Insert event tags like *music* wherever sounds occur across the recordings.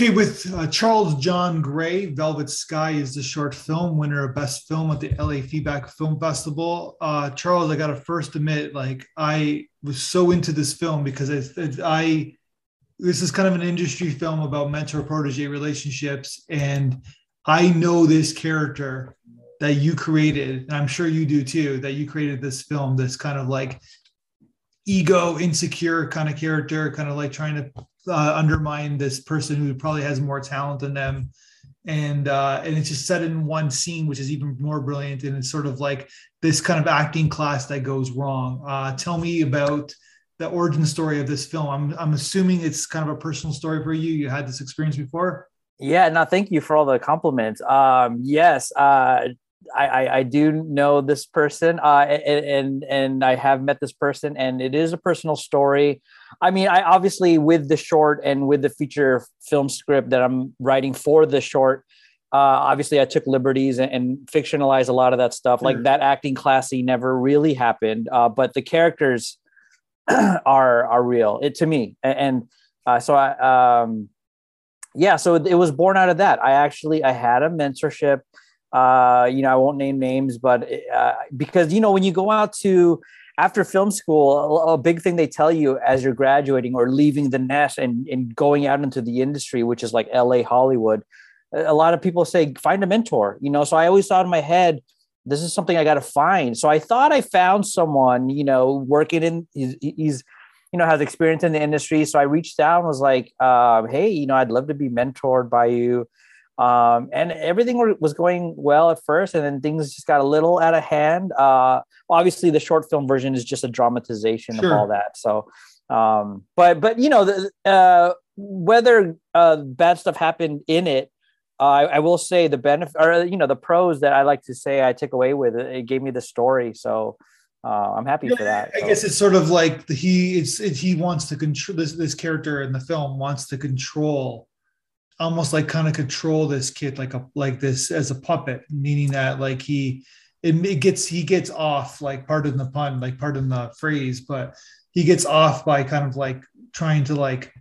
Okay, with uh, Charles John Gray, Velvet Sky is the short film winner of Best Film at the LA Feedback Film Festival. Uh, Charles, I got to first admit, like I was so into this film because I, I, this is kind of an industry film about mentor protege relationships, and I know this character that you created, and I'm sure you do too. That you created this film, this kind of like ego, insecure kind of character, kind of like trying to uh, undermine this person who probably has more talent than them and uh, and it's just set in one scene, which is even more brilliant. And it's sort of like this kind of acting class that goes wrong. Uh, tell me about the origin story of this film. I'm I'm assuming it's kind of a personal story for you. You had this experience before. Yeah, no, thank you for all the compliments. Um, yes, uh, I, I, do know this person, uh, and, and I have met this person, and it is a personal story. I mean, I obviously with the short and with the feature film script that I'm writing for the short, uh, obviously I took liberties and, and fictionalized a lot of that stuff. Like that acting classy never really happened, uh, but the characters *clears throat* are are real it, to me, and, and uh, so I um, yeah, so it was born out of that. I actually I had a mentorship uh, you know, I won't name names, but uh, because you know, when you go out to after film school, a, a, big thing they tell you as you're graduating or leaving the nest and, and going out into the industry, which is like LA Hollywood, a lot of people say find a mentor. You know, so I always thought in my head, this is something I got to find. So I thought I found someone, you know, working in he's, he's you know has experience in the industry. So I reached out and was like, uh, hey, you know, I'd love to be mentored by you um, and everything was going well at first, and then things just got a little out of hand. Uh, obviously, the short film version is just a dramatization sure. of all that. So, um, but but you know, the, uh, whether uh, bad stuff happened in it, uh, I, I, will say the benefit, or you know, the pros that I like to say I took away with it. It gave me the story, so uh, I'm happy yeah, for that. I so. guess it's sort of like the, he it's it, he wants to control this this character in the film wants to control almost like kind of control this kid like a like this as a puppet, meaning that like he it, it gets he gets off like pardon the pun, like pardon the phrase, but he gets off by kind of like trying to like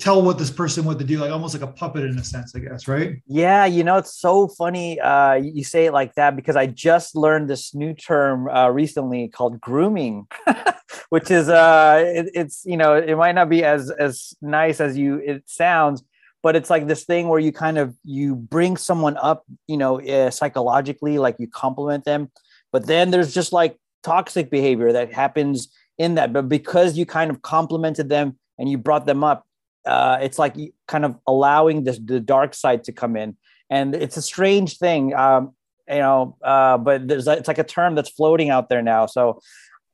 tell what this person what to do like almost like a puppet in a sense i guess right? Yeah you know it's so funny uh you say it like that because i just learned this new term uh recently called grooming *laughs* which is uh it, it's you know it might not be as as nice as you it sounds but it's like this thing where you kind of you bring someone up you know uh, psychologically like you compliment them but then there's just like toxic behavior that happens in that but because you kind of complimented them and you brought them up uh, it's like kind of allowing this the dark side to come in. And it's a strange thing um, you know uh, but there's it's like a term that's floating out there now. So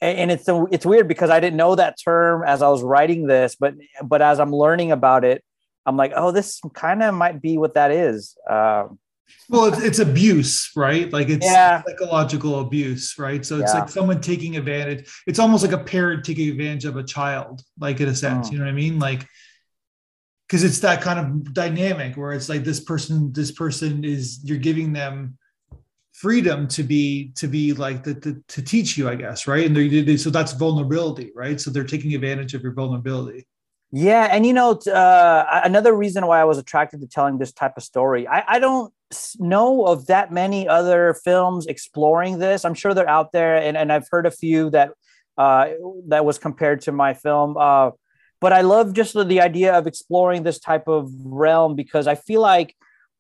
and it's it's weird because I didn't know that term as I was writing this, but but as I'm learning about it, I'm like, oh, this kind of might be what that is. Um, well, it's, it's, abuse, right? Like it's yeah. psychological abuse, right? So it's yeah. like someone taking advantage. It's almost like a parent taking advantage of a child, like in a sense, oh. you know what I mean? Like, because it's that kind of dynamic where it's like this person, this person is you're giving them freedom to be to be like the, the to teach you, I guess, right? And they so that's vulnerability, right? So they're taking advantage of your vulnerability. Yeah, and you know, uh, another reason why I was attracted to telling this type of story, I, I don't know of that many other films exploring this. I'm sure they're out there, and, and I've heard a few that uh, that was compared to my film. Uh, but I love just the, the idea of exploring this type of realm because I feel like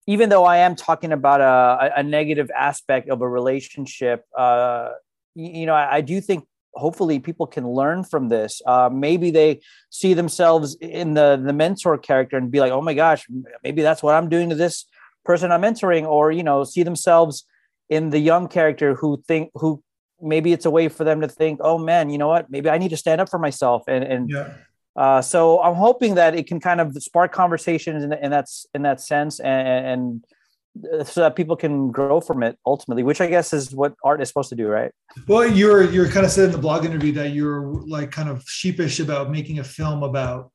even though I am talking about a, a negative aspect of a relationship, uh, you, you know, I, I do think hopefully people can learn from this uh, maybe they see themselves in the the mentor character and be like oh my gosh maybe that's what i'm doing to this person i'm mentoring or you know see themselves in the young character who think who maybe it's a way for them to think oh man you know what maybe i need to stand up for myself and and yeah. uh, so i'm hoping that it can kind of spark conversations in, in that in that sense and, and so that people can grow from it ultimately which i guess is what art is supposed to do right? Well you're you're kind of said in the blog interview that you're like kind of sheepish about making a film about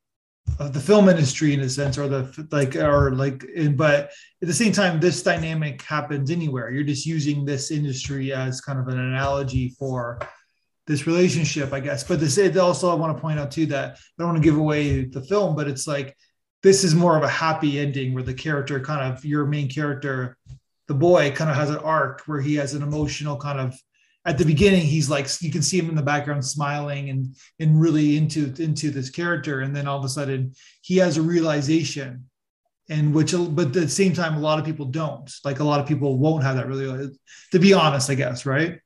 uh, the film industry in a sense or the like or like but at the same time this dynamic happens anywhere. You're just using this industry as kind of an analogy for this relationship i guess. But this is also i want to point out too that i don't want to give away the film but it's like this is more of a happy ending where the character kind of your main character the boy kind of has an arc where he has an emotional kind of at the beginning he's like you can see him in the background smiling and and really into into this character. And then all of a sudden he has a realization and which but at the same time a lot of people don't. Like a lot of people won't have that really to be honest i guess right?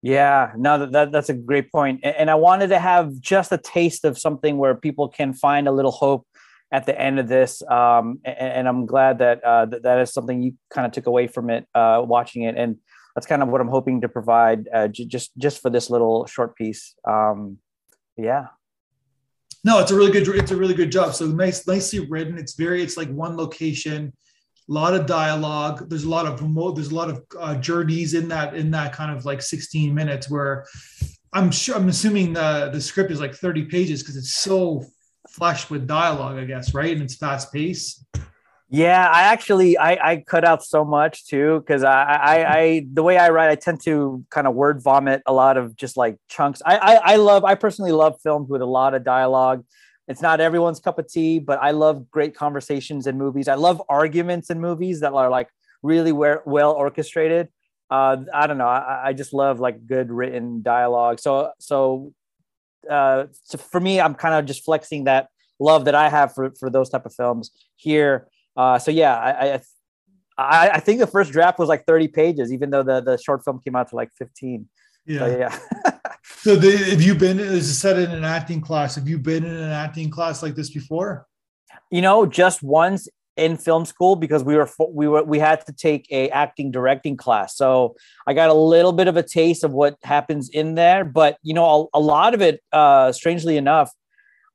Yeah no that, that that's a great point. And i wanted to have just a taste of something where people can find a little hope at the end of this um, and, and, i'm glad that, uh, that that is something you kind of took away from it uh, watching it and that's kind of what I'm hoping to provide uh, j- just just for this little short piece. Um, yeah. No, it's a really good it's a really good job. So nice, nicely written. It's very it's like one location, a lot of dialogue. There's a lot of remote. There's a lot of uh, journeys in that in that kind of like 16 minutes where I'm sure I'm assuming the the script is like 30 pages because it's so flushed with dialogue, I guess, right? And it's fast paced. Yeah, I actually I, I cut out so much too because I, I I the way I write I tend to kind of word vomit a lot of just like chunks. I, I I love I personally love films with a lot of dialogue. It's not everyone's cup of tea, but I love great conversations in movies. I love arguments in movies that are like really well orchestrated. Uh, I don't know. I, I just love like good written dialogue. So so uh, so for me, I'm kind of just flexing that love that I have for for those type of films here uh, so yeah, I, I, I think the first draft was like 30 pages, even though the the short film came out to like 15. Yeah, so, yeah. *laughs* so the, have you been? Is it set in an acting class? Have you been in an acting class like this before? You know, just once in film school because we were we were we had to take a acting directing class so i got a little bit of a taste of what happens in there but you know a, a lot of it uh strangely enough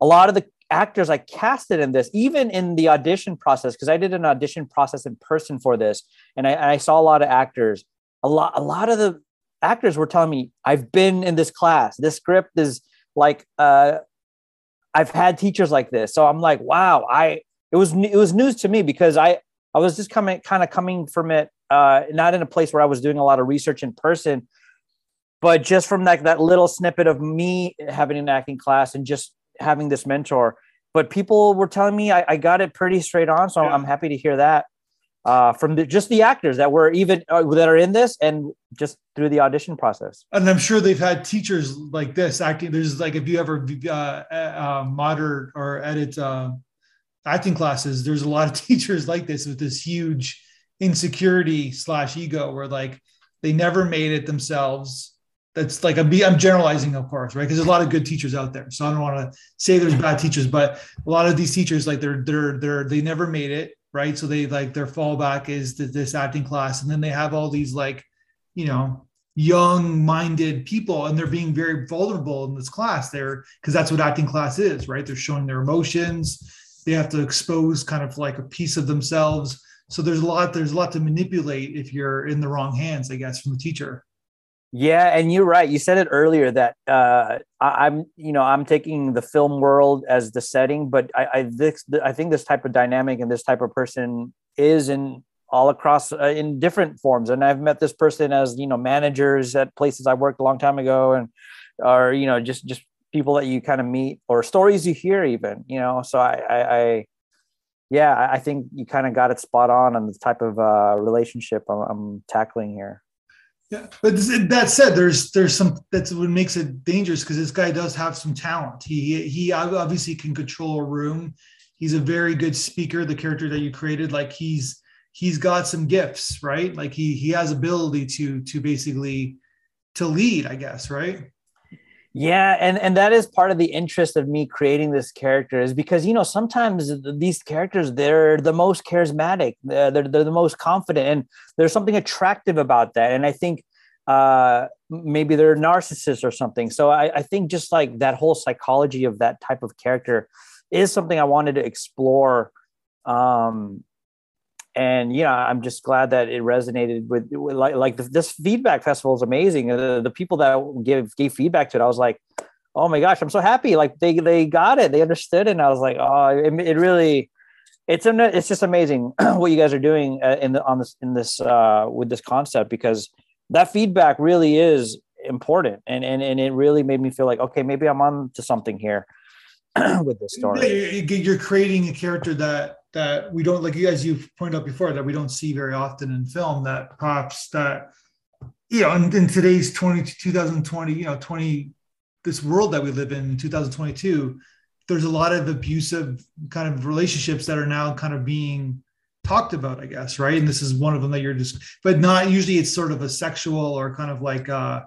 a lot of the actors I casted in this, even in the audition process, because I did an audition process in person for this, and I, and I, saw a lot of actors. A lot, a lot of the actors were telling me, "I've been in this class. This script is like, uh, I've had teachers like this." So I'm like, "Wow!" I it was it was news to me because I I was just coming kind of coming from it, uh, not in a place where I was doing a lot of research in person, but just from that that little snippet of me having an acting class and just having this mentor. But people were telling me I, I got it pretty straight on, so yeah. I'm happy to hear that uh, from the, just the actors that were even uh, that are in this and just through the audition process. And I'm sure they've had teachers like this acting. There's like if you ever uh, uh, moderate or edit uh, acting classes, there's a lot of *laughs* teachers like this with this huge insecurity slash ego where like they never made it themselves that's like I'm, I'm generalizing, of course, right? Because there's a lot of good teachers out there. So I don't want to say there's bad teachers, but a lot of these teachers, like they're they're they're they never made it, right? So they like their fallback is this acting class, and then they have all these like, you know, young-minded people, and they're being very vulnerable in this class. They're because that's what acting class is, right? They're showing their emotions. They have to expose kind of like a piece of themselves. So there's a lot there's a lot to manipulate if you're in the wrong hands, I guess, from the teacher. Yeah, and you're right. You said it earlier that uh, I, am you know, I'm taking the film world as the setting, but I, I this, I think this type of dynamic and this type of person is in all across uh, in different forms. And I've met this person as you know managers at places I worked a long time ago, and or you know just just people that you kind of meet or stories you hear even. You know, so I, I, I yeah, I think you kind of got it spot on on the type of uh, relationship I'm, I'm tackling here. Yeah, but that said, there's there's some that's what makes it dangerous because this guy does have some talent. He he obviously can control a room. He's a very good speaker. The character that you created, like he's he's got some gifts, right? Like he he has ability to to basically to lead, I guess, right? Yeah, and and that is part of the interest of me creating this character is because you know sometimes these characters they're the most charismatic, they're they're, they're the most confident, and there's something attractive about that. And I think uh, maybe they're narcissists or something. So I, I think just like that whole psychology of that type of character is something I wanted to explore um, and yeah i'm just glad that it resonated with, with like, like the, this feedback festival is amazing. The, the people that gave gave feedback to it i was like oh my gosh i'm so happy. Like they they got it. They understood it. And i was like oh it, it really it's an, it's just amazing *clears throat* what you guys are doing uh, in the on this in this uh with this concept because that feedback really is important. And and and it really made me feel like okay maybe i'm on to something here *clears throat* with this story. You're creating a character that that we don't like, you as you've pointed out before, that we don't see very often in film. That perhaps that you know, in, in today's 20 2020, you know, 20 this world that we live in, 2022, there's a lot of abusive kind of relationships that are now kind of being talked about, I guess, right? And this is one of them that you're just, but not usually it's sort of a sexual or kind of like uh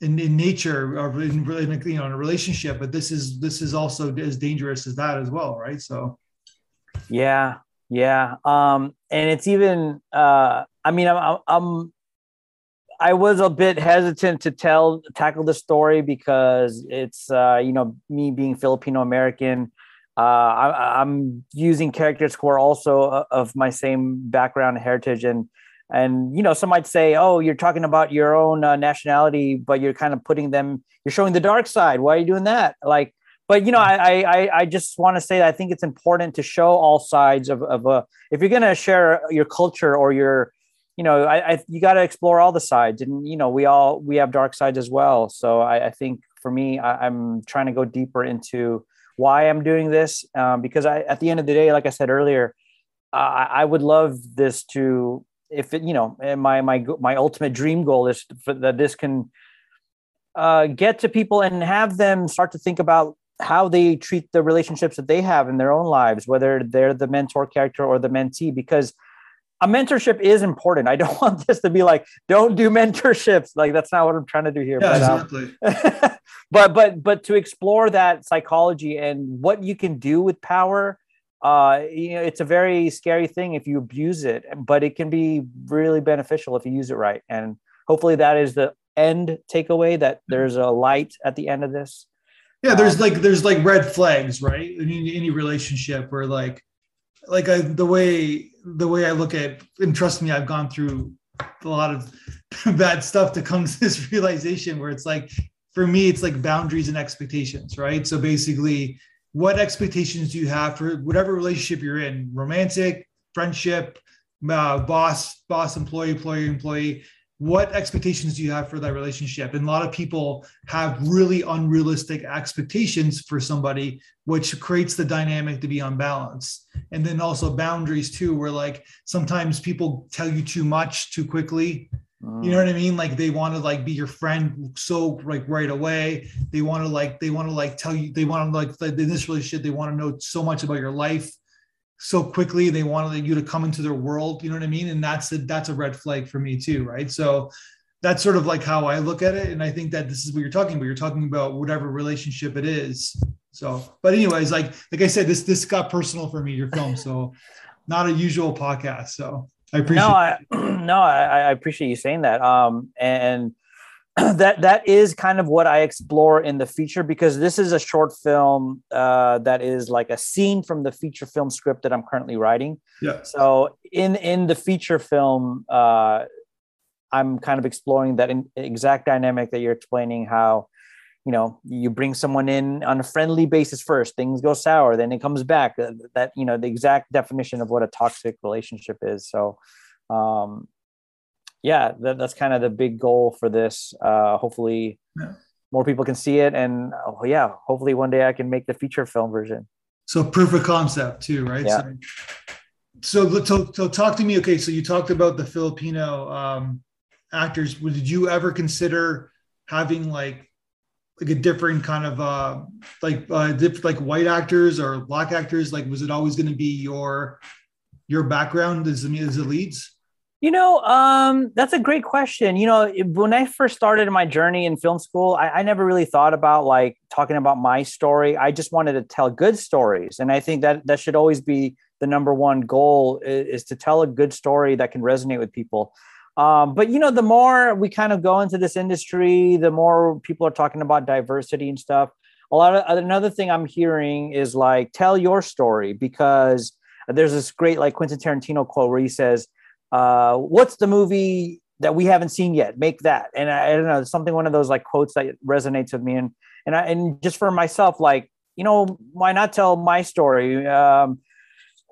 in, in nature or in, you know in a relationship but this is this is also as dangerous as that as well right so yeah yeah. Um and it's even uh i mean i'm i'm i was a bit hesitant to tell tackle the story because it's uh you know me being filipino american uh, I, am using characters who are also of my same background and heritage, and and you know some might say oh you're talking about your own uh, nationality but you're kind of putting them you're showing the dark side. Why are you doing that? Like but you know i i i just want to say that i think it's important to show all sides of, of a if you're going to share your culture or your you know i, I you got to explore all the sides. And you know we all we have dark sides as well. So i, I think for me I, am trying to go deeper into why i'm doing this. Um, because i at the end of the day like i said earlier uh, I would love this to if it, you know, my my my ultimate dream goal is for, that this can uh, get to people and have them start to think about how they treat the relationships that they have in their own lives, whether they're the mentor character or the mentee, because a mentorship is important. I don't *laughs* want this to be like, don't do mentorships. Like that's not what I'm trying to do here. Yeah, but, exactly. um, *laughs* but but but to explore that psychology and what you can do with power uh, you know, it's a very scary thing if you abuse it, but it can be really beneficial if you use it right. And hopefully, that is the end takeaway that there's a light at the end of this. Yeah, there's um, like there's like red flags, right? In any, any relationship where like like I, the way the way I look at and trust me, I've gone through a lot of *laughs* bad stuff to come to this *laughs* realization where it's like for me, it's like boundaries and expectations, right? So basically, what expectations do you have for whatever relationship you're in romantic friendship uh, boss boss employee employee employee what expectations do you have for that relationship? And a lot of people have really unrealistic expectations for somebody which creates the dynamic to be unbalanced. And then also boundaries too where like sometimes people tell you too much too quickly. You know mm. what I mean? Like they want to like be your friend so like right away. They want to like they want to like tell you they want to like in this relationship they want to know so much about your life so quickly. They wanted you to come into their world. You know what I mean? And that's a that's a red flag for me too, right? So that's sort of like how I look at it. And I think that this is what you're talking about. You're talking about whatever relationship it is. So, but anyways, like like I said, this this got personal for me, your film. So *laughs* not a usual podcast. So I appreciate. No, I, *clears throat* no, I, I, appreciate you saying that. Um, and *clears throat* that that is kind of what I explore in the feature because this is a short film uh, that is like a scene from the feature film script that I'm currently writing. Yeah. So in in the feature film, uh, I'm kind of exploring that in, exact dynamic that you're explaining how you know you bring someone in on a friendly basis first things go sour then it comes back that, uh, that you know the exact definition of what a toxic relationship is so um yeah that, that's kind of the big goal for this. Uh hopefully yeah. more people can see it and oh yeah hopefully one day i can make the feature film version. So proof of concept too right? Yeah. so, so, so, so talk to me okay so you talked about the filipino um actors. Did you ever consider having like like a different kind of uh like uh diff- like white actors or black actors? Like was it always going to be your your background as as the leads you know um that's a great question. You know when i first started my journey in film school I, I never really thought about like talking about my story. I just wanted to tell good stories. And i think that that should always be the number one goal is, is to tell a good story that can resonate with people. Um, but you know, the more we kind of go into this industry, the more people are talking about diversity and stuff. A lot of another thing I'm hearing is like tell your story because there's this great like Quentin Tarantino quote where he says, uh, "What's the movie that we haven't seen yet? Make that." And I, I don't know, something one of those like quotes that resonates with me. And and I, and just for myself, like you know, why not tell my story? Um,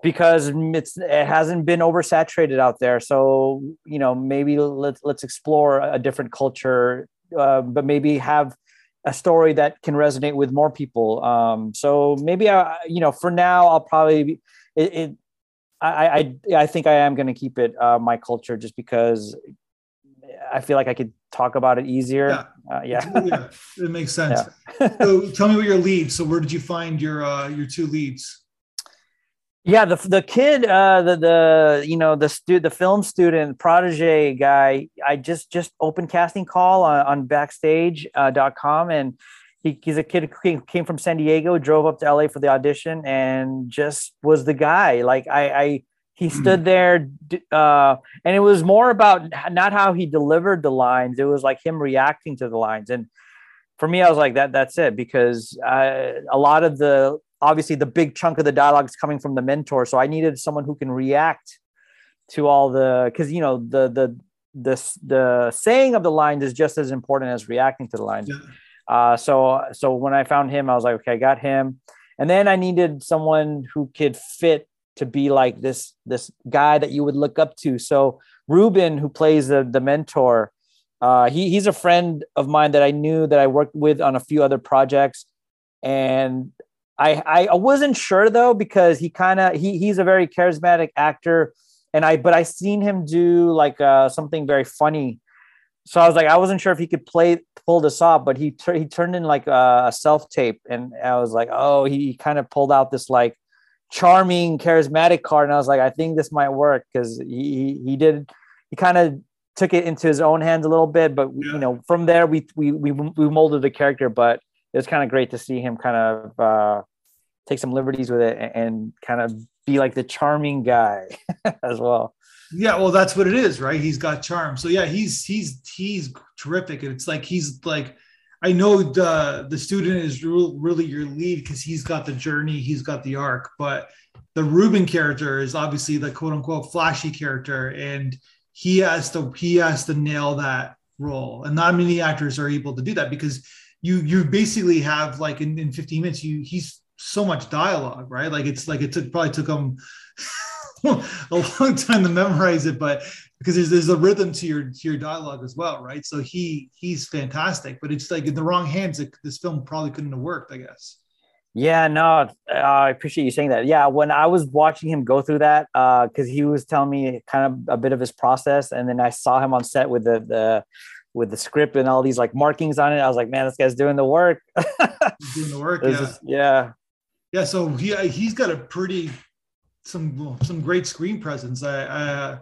because it's it hasn't been oversaturated out there. So you know maybe let's let's explore a different culture, uh, but maybe have a story that can resonate with more people. Um, so maybe I, you know, for now, I'll probably be, it, it I, I, I think I am going to keep it uh, my culture just because I feel like I could talk about it easier. Yeah, uh, yeah. yeah. it makes sense. Yeah. *laughs* so tell me what your leads. So where did you find your uh, your two leads? Yeah, the the kid, uh, the the you know the stu- the film student protege guy. I just just opened casting call on, on backstage.com uh, and he, he's a kid who came from San Diego, drove up to LA for the audition, and just was the guy. Like I, I he hmm. stood there, uh, and it was more about not how he delivered the lines. It was like him reacting to the lines. And for me, I was like, that that's it, because uh, a lot of the obviously the big chunk of the dialogue is coming from the mentor, so I needed someone who can react to all the because you know the the the the saying of the lines is just as important as reacting to the lines. Yeah. Uh, so so when I found him, I was like, okay, I got him. And then I needed someone who could fit to be like this this guy that you would look up to. So Ruben, who plays the the mentor, uh, he he's a friend of mine that I knew that I worked with on a few other projects, and I I wasn't sure though because he kind of he he's a very charismatic actor, and I but I seen him do like uh, something very funny so I was like, I wasn't sure if he could play pull this off, but he he turned in like a, a self tape, and I was like, oh, he kind of pulled out this like charming, charismatic card, and I was like, I think this might work because he he did he kind of took it into his own hands a little bit, but yeah. you know, from there we we we we molded the character, but it was kind of great to see him kind of uh, take some liberties with it and, and kind of be like the charming guy *laughs* as well. Yeah, well, that's what it is, right? He's got charm. So yeah, he's he's he's terrific, and it's like he's like, I know the the student is really your lead because he's got the journey, he's got the arc, but the Ruben character is obviously the quote unquote flashy character, and he has to he has to nail that role, and not many actors are able to do that because you you basically have like in, in 15 minutes you he's so much dialogue, right? Like it's like it took probably took him *laughs* *laughs* a long time to memorize it, but because there's there's a rhythm to your to your dialogue as well, right? So he he's fantastic, but it's like in the wrong hands, it, this film probably couldn't have worked, I guess. Yeah, no, uh, I appreciate you saying that. Yeah, when I was watching him go through that, because uh, he was telling me kind of a bit of his process, and then I saw him on set with the the with the script and all these like markings on it. I was like, man, this guy's doing the work. *laughs* doing the work, yeah. Yeah. Yeah, so he he's got a pretty some some great screen presence. I, I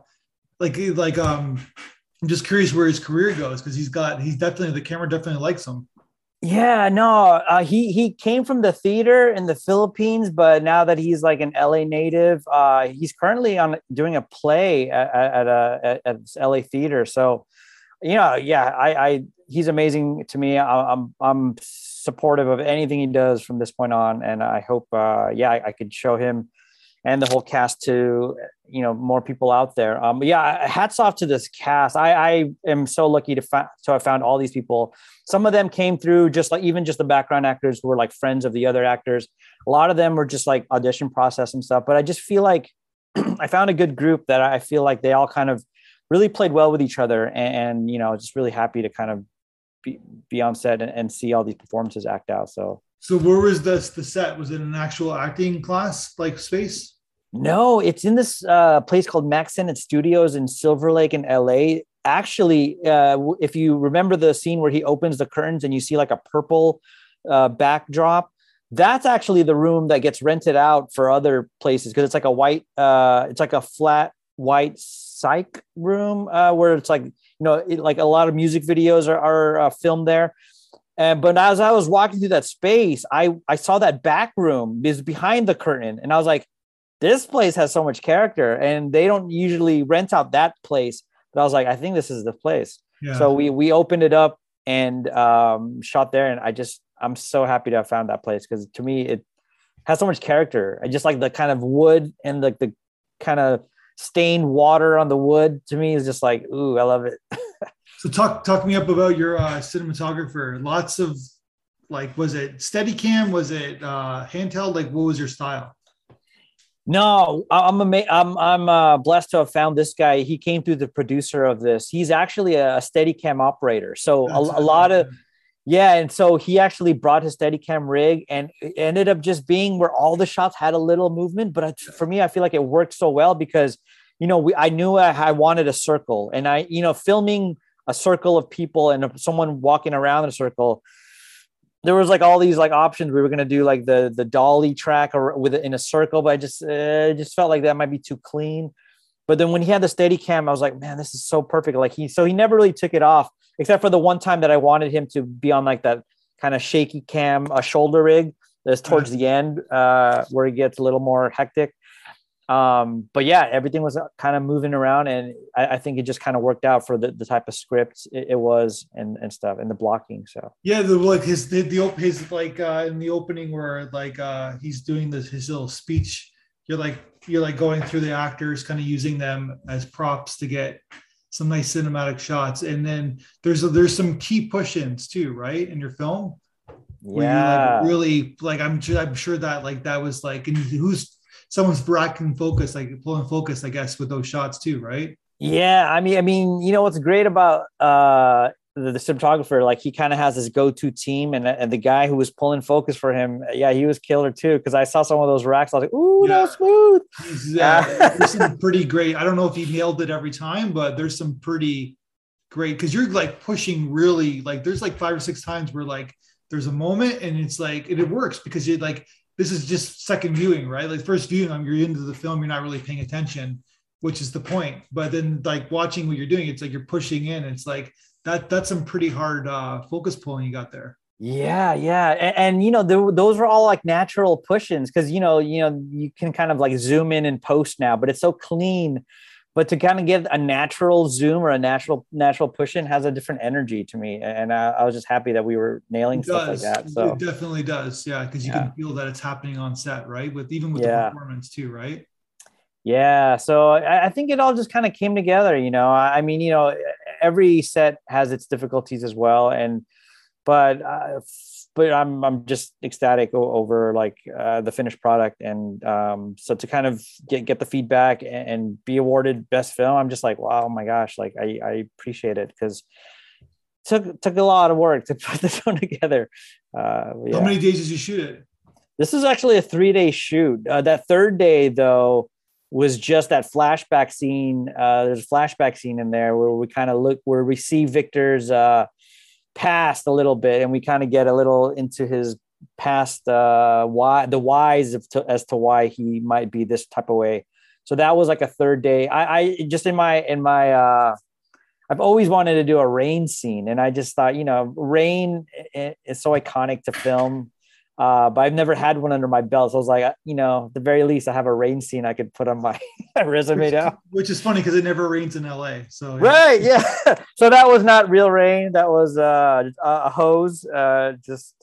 like like um I'm just curious where his career goes because he's got he's definitely the camera definitely likes him. Yeah, no, uh, he he came from the theater in the Philippines, but now that he's like an LA native, uh, he's currently on doing a play at, at a at, LA theater. So, you know, yeah, I, I he's amazing to me. I, I'm I'm supportive of anything he does from this point on, and I hope, uh, yeah, I, I could show him and the whole cast to you know more people out there. Um, yeah, hats off to this cast. I, I am so lucky to fa- to have found all these people. Some of them came through just like even just the background actors who were like friends of the other actors. A lot of them were just like audition process and stuff. But I just feel like *clears throat* I found a good group that I feel like they all kind of really played well with each other, and, and you know, just really happy to kind of be, be on set and, and see all these performances act out. So so where was this the set? Was it an actual acting class like space? No, it's in this uh, place called Mack Sennett Studios in Silver Lake in LA. Actually, uh, if you remember the scene where he opens the curtains and you see like a purple uh, backdrop, that's actually the room that gets rented out for other places because it's like a white, uh, it's like a flat white psych room uh, where it's like you know, it, like a lot of music videos are, are uh, filmed there. And but as I was walking through that space, I I saw that back room is behind the curtain, and I was like, this place has so much character, and they don't usually rent out that place. But I was like, I think this is the place. Yeah. So we we opened it up and um, shot there, and I just I'm so happy to have found that place because to me it has so much character. I just like the kind of wood and like the, the kind of stained water on the wood. To me is just like, ooh, I love it. *laughs* So talk talk me up about your uh, cinematographer. Lots of like, was it Steadicam? Was it uh, handheld? Like, what was your style? No, I'm ama- I'm I'm uh, blessed to have found this guy. He came through the producer of this. He's actually a Steadicam operator. So a, a, lot of Yeah, and so he actually brought his Steadicam rig, and it ended up just being where all the shots had a little movement. But for me, I feel like it worked so well because you know we I knew I, I wanted a circle, and I you know filming a circle of people and someone walking around in a circle there was like all these like options. We were going to do like the the dolly track or with it in a circle but i just uh, just felt like that might be too clean. But then when he had the Steadicam i was like man this is so perfect. Like he so he never really took it off except for the one time that i wanted him to be on like that kind of shaky cam a shoulder rig that's towards the end uh, where he gets a little more hectic um, but yeah, everything was kind of moving around, and I, I, think it just kind of worked out for the, the type of script it, it, was and, and stuff and the blocking. So yeah, the like his the, the his like uh, in the opening where like uh, he's doing this his little speech. You're like you're like going through the actors, kind of using them as props to get some nice cinematic shots, and then there's a, there's some key push-ins too, right, in your film. Yeah, like really like I'm I'm sure that like that was like and who's someone's racking focus, like pulling focus, I guess, with those shots too, right? Yeah, I mean, I mean, you know what's great about uh the, the cinematographer, like he kind of has his go-to team, and, and the guy who was pulling focus for him, yeah, he was killer too. Because I saw some of those racks, I was like, "Ooh, yeah. that smooth." Yeah, *laughs* there's some pretty great. I don't know if he nailed it every time, but there's some pretty great because you're like pushing really like there's like five or six times where like there's a moment and it's like and it works because you like this is just second viewing, right? Like first viewing, you're into the film, you're not really paying attention, which is the point. But then like watching what you're doing, it's like you're pushing in. it's like that that's some pretty hard uh, focus pulling you got there. Yeah, yeah, and, and you know the, those were all like natural push-ins because you know you know you can kind of like zoom in and post now, but it's so clean but to kind of get a natural zoom or a natural natural push in has a different energy to me and I, I was just happy that we were nailing stuff like that so it definitely does yeah because you yeah. can feel that it's happening on set right with even with yeah. the performance too right yeah so I, I think it all just kind of came together you know I, I mean you know every set has its difficulties as well and but uh, but I'm I'm just ecstatic over like uh, the finished product, and um, so to kind of get get the feedback and, and, be awarded best film, I'm just like, wow, oh my gosh, like I I appreciate it because took took a lot of work to *laughs* put this one together. Uh, yeah. How many days did you shoot it? This is actually a three day shoot. Uh, that third day though was just that flashback scene. Uh, there's a flashback scene in there where we kind of look where we see Victor's uh, past a little bit and we kind of get a little into his past uh why the whys of to, as to why he might be this type of way. So that was like a third day. I i just in my in my uh i've always wanted to do a rain scene and i just thought you know rain is so iconic to film uh, but I've never had one under my belt. So I was like, uh, you know, at the very least, I have a rain scene I could put on my *laughs* resume which, now. Which is funny because it never rains in LA. So yeah. right, yeah. *laughs* so that was not real rain. That was uh, a hose. Uh, just.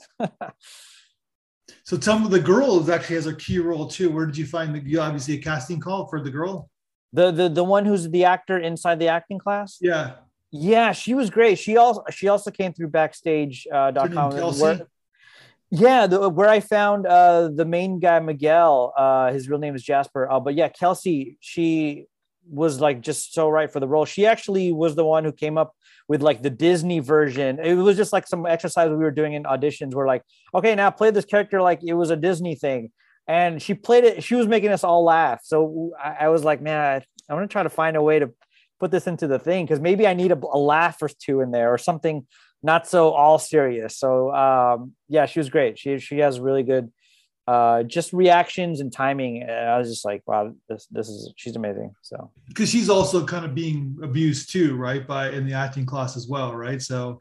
so tell me, the girl actually has a key role too. Where did you find the? You obviously a casting call for the girl. The the the one who's the actor inside the acting class. Yeah. Yeah, she was great. She also she also came through backstage.com. Uh, yeah, the, where I found uh, the main guy, Miguel, uh, his real name is Jasper. Uh, but yeah, Kelsey, she was like just so right for the role. She actually was the one who came up with like the Disney version. It was just like some exercise we were doing in auditions. We're like, okay, now play this character like it was a Disney thing. And she played it, she was making us all laugh. So I, I was like, man, I, going to try to find a way to put this into the thing because maybe I need a, a laugh or two in there or something not so all serious. So um, yeah, she was great. She she has really good uh, just reactions and timing. I was just like, wow, this this is she's amazing. So because she's also kind of being abused too, right? By in the acting class as well, right? So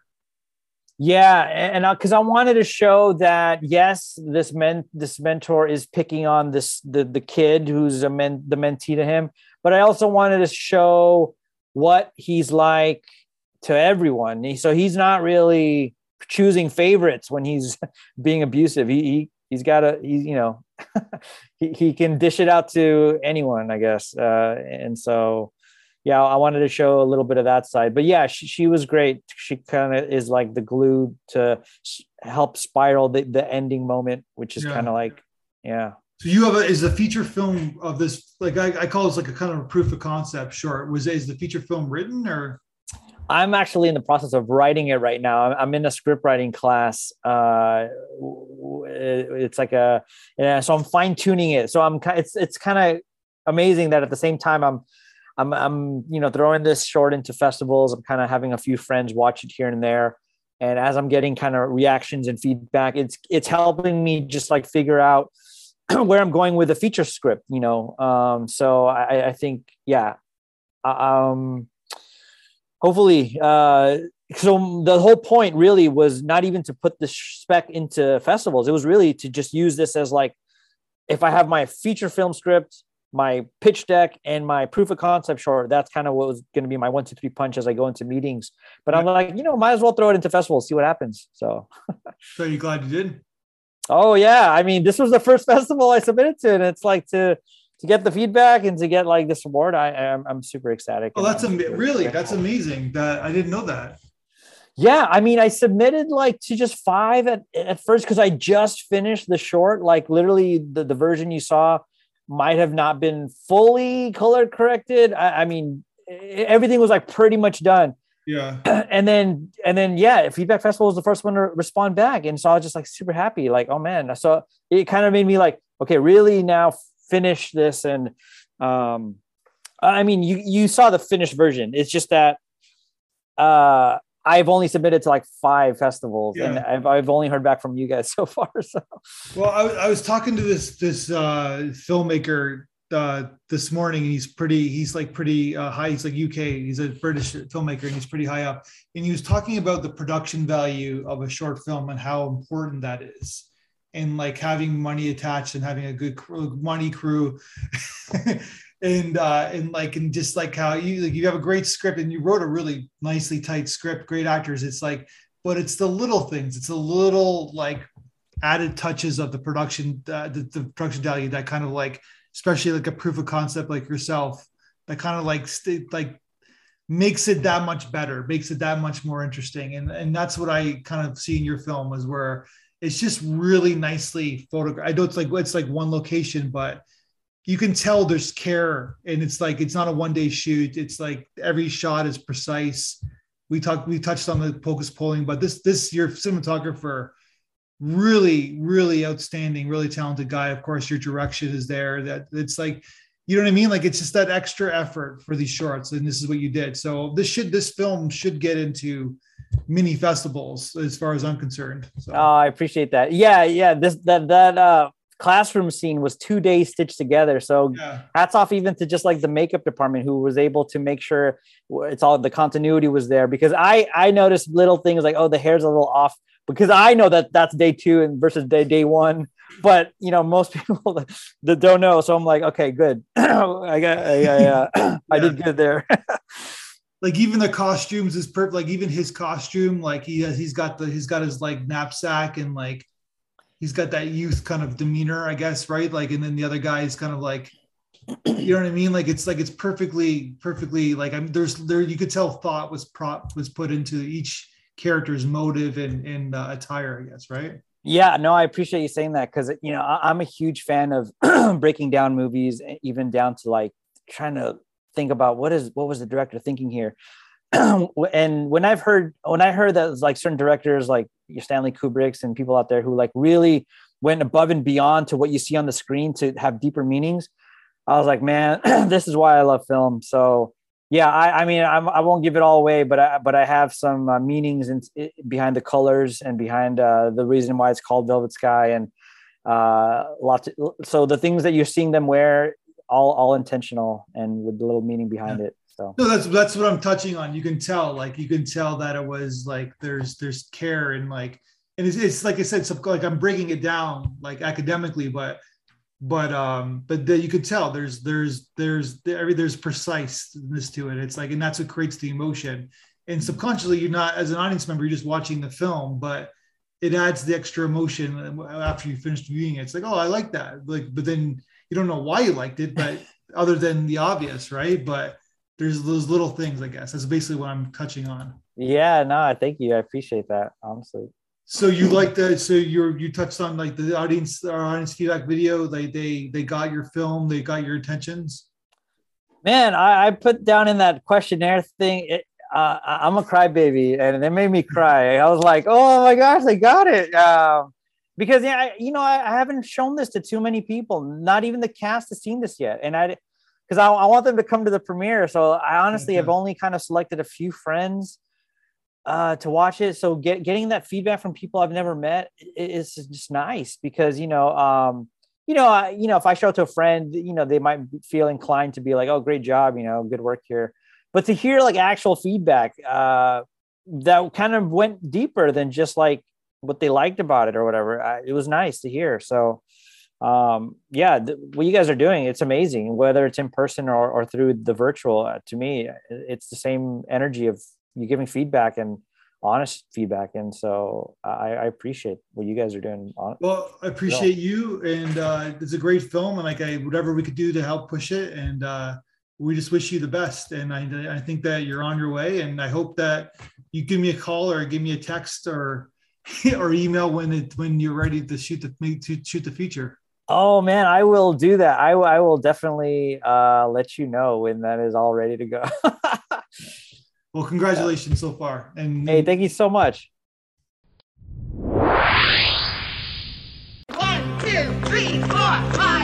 yeah, and because I, I, wanted to show that yes, this men this mentor is picking on this the the kid who's a men the mentee to him, but I also wanted to show what he's like to everyone. So he's not really choosing favorites when he's *laughs* being abusive. He, he he's got a he's you know *laughs* he, he can dish it out to anyone, I guess. Uh, and so yeah, I wanted to show a little bit of that side. But yeah, she, she was great. She kind of is like the glue to help spiral the, the ending moment, which is yeah. kind of like yeah. So you have a is the feature film of this like I, I call this like a kind of a proof of concept short. Was is the feature film written or I'm actually in the process of writing it right now. I'm in a script writing class. Uh, it's like a, yeah, so I'm fine tuning it. So I'm, it's, it's kind of amazing that at the same time I'm, I'm, I'm, you know, throwing this short into festivals. I'm kind of having a few friends watch it here and there. And as I'm getting kind of reactions and feedback, it's, it's helping me just like figure out *clears throat* where I'm going with the feature script, you know? Um, so I, I think, yeah, um, hopefully uh so the whole point really was not even to put the spec into festivals. It was really to just use this as like if i have my feature film script my pitch deck and my proof of concept short that's kind of what was going to be my one two three punch as i go into meetings. But i'm like you know might as well throw it into festivals see what happens so. *laughs* So you glad you did? Oh yeah. I mean this was the first *laughs* festival i submitted to and it's like to to get the feedback and to get like this award, I am I'm super ecstatic. Oh, that's am- really that's amazing. That I didn't know that. Yeah, I mean, I submitted like to just five at, at first because I just finished the short. Like literally, the, the version you saw might have not been fully color corrected. I, I mean, everything was like pretty much done. Yeah. *clears throat* And then and then yeah, Feedback Festival was the first one to respond back, and so I was just like super happy. Like, oh man, so it kind of made me like, okay, really now finish this and um i mean you you saw the finished version it's just that uh I've only submitted to like five festivals, yeah. and I've, I've only heard back from you guys *laughs* so far. So, well, I, I was talking to this this uh, filmmaker uh, this morning, and he's pretty. He's like pretty uh, high. He's like UK. He's a British filmmaker, and he's pretty high up. And he was talking about the production value of a short film and how important that is and like having money attached and having a good crew, money crew. *laughs* And uh and like and just like how you like you have a great script and you wrote a really nicely tight script great actors it's like but it's the little things it's the little like added touches of the production uh, the, the production value that kind of like especially like a proof of concept like yourself that kind of like st- like makes it that much better makes it that much more interesting. And and that's what i kind of see in your film is where it's just really nicely photographed. I know it's like it's like one location, but you can tell there's care and it's like it's not a one day shoot. It's like every shot is precise. We talked we touched on the focus pulling, but this this your cinematographer really really outstanding really talented guy of course your direction is there that it's like you know what i mean like it's just that extra effort for these shorts and this is what you did so this should this film should get into mini festivals as far as I'm concerned. So. Oh, I appreciate that. Yeah, yeah. This that that uh classroom scene was two days stitched together. So yeah. hats off even to just like the makeup department who was able to make sure it's all the continuity was there because I I noticed little things like oh the hair's a little off because I know that that's day two and versus day day one. But you know most *laughs* people that don't know, so I'm like, okay, good. *clears throat* I got, I, I, uh, *clears throat* yeah. I did good there *laughs* like even the costumes is perfect. Like even his costume, like he has, he's got the he's got his like knapsack and like he's got that youth kind of demeanor, I guess, right? Like, and then the other guy is kind of like, you know what I mean? Like it's like it's perfectly, perfectly like I'm there's there you could tell thought was prop was put into each character's motive and and uh, attire, I guess, right? Yeah, no, I appreciate you saying that because you know I, I'm a huge fan of *clears throat* breaking down movies, even down to like trying to think about what is what was the director thinking here? *clears throat* And when i've heard when i heard that like certain directors like your stanley kubricks and people out there who like really went above and beyond to what you see on the screen to have deeper meanings i was like man *clears throat* this is why i love film. So yeah i, I mean I'm, i will not give it all away but i but i have some uh, meanings in, in, behind the colors and behind uh, the reason why it's called velvet sky and uh lots of, so the things that you're seeing them wear all all intentional and with a little meaning behind yeah. it. So no, that's that's what I'm touching on. You can tell, like you can tell that it was like there's there's care and like and it's, it's like I said, so like I'm breaking it down like academically, but but um but the, you could tell there's there's there's every there's preciseness to it. It's like and that's what creates the emotion. And subconsciously, you're not as an audience member, you're just watching the film, but it adds the extra emotion after you finish viewing it. It's like, oh, I like that. Like, but then you don't know why you liked it, but *laughs* other than the obvious, right? But there's those little things, I guess. That's basically what I'm touching on. Yeah, no, I thank you. I appreciate that, honestly. So you like the so you're you touched on like the audience our audience feedback video. They they they got your film, they got your intentions. Man, I, I put down in that questionnaire thing. It, uh, I'm a crybaby, and it made me cry. I was like, "Oh my gosh, they got it!" Uh, because yeah, I, you know, I, I, haven't shown this to too many people. Not even the cast has seen this yet, and I, because I, I, want them to come to the premiere. So I honestly have only kind of selected a few friends uh, to watch it. So get, getting that feedback from people I've never met is just nice because you know, um, you know, I, you know, if I show it to a friend, you know, they might feel inclined to be like, "Oh, great job," you know, good work here. But to hear like actual feedback uh, that kind of went deeper than just like what they liked about it or whatever. I, it was nice to hear. So, um, yeah, th- what you guys are doing, it's amazing. Whether it's in person or, or through the virtual, uh, to me, it's the same energy of you giving feedback and honest feedback. And so I, I appreciate what you guys are doing. On, well, I appreciate you, and uh, it's a great film, and like I, whatever we could do to help push it, and uh, we just wish you the best. And I, I think that you're on your way, and I hope that you give me a call or give me a text or *laughs* or email when it when you're ready to shoot the to shoot the feature. Oh man, I will do that. I, I will definitely uh, let you know when that is all ready to go. *laughs* well, congratulations so far. And hey, thank you so much. One, two, three, four, five.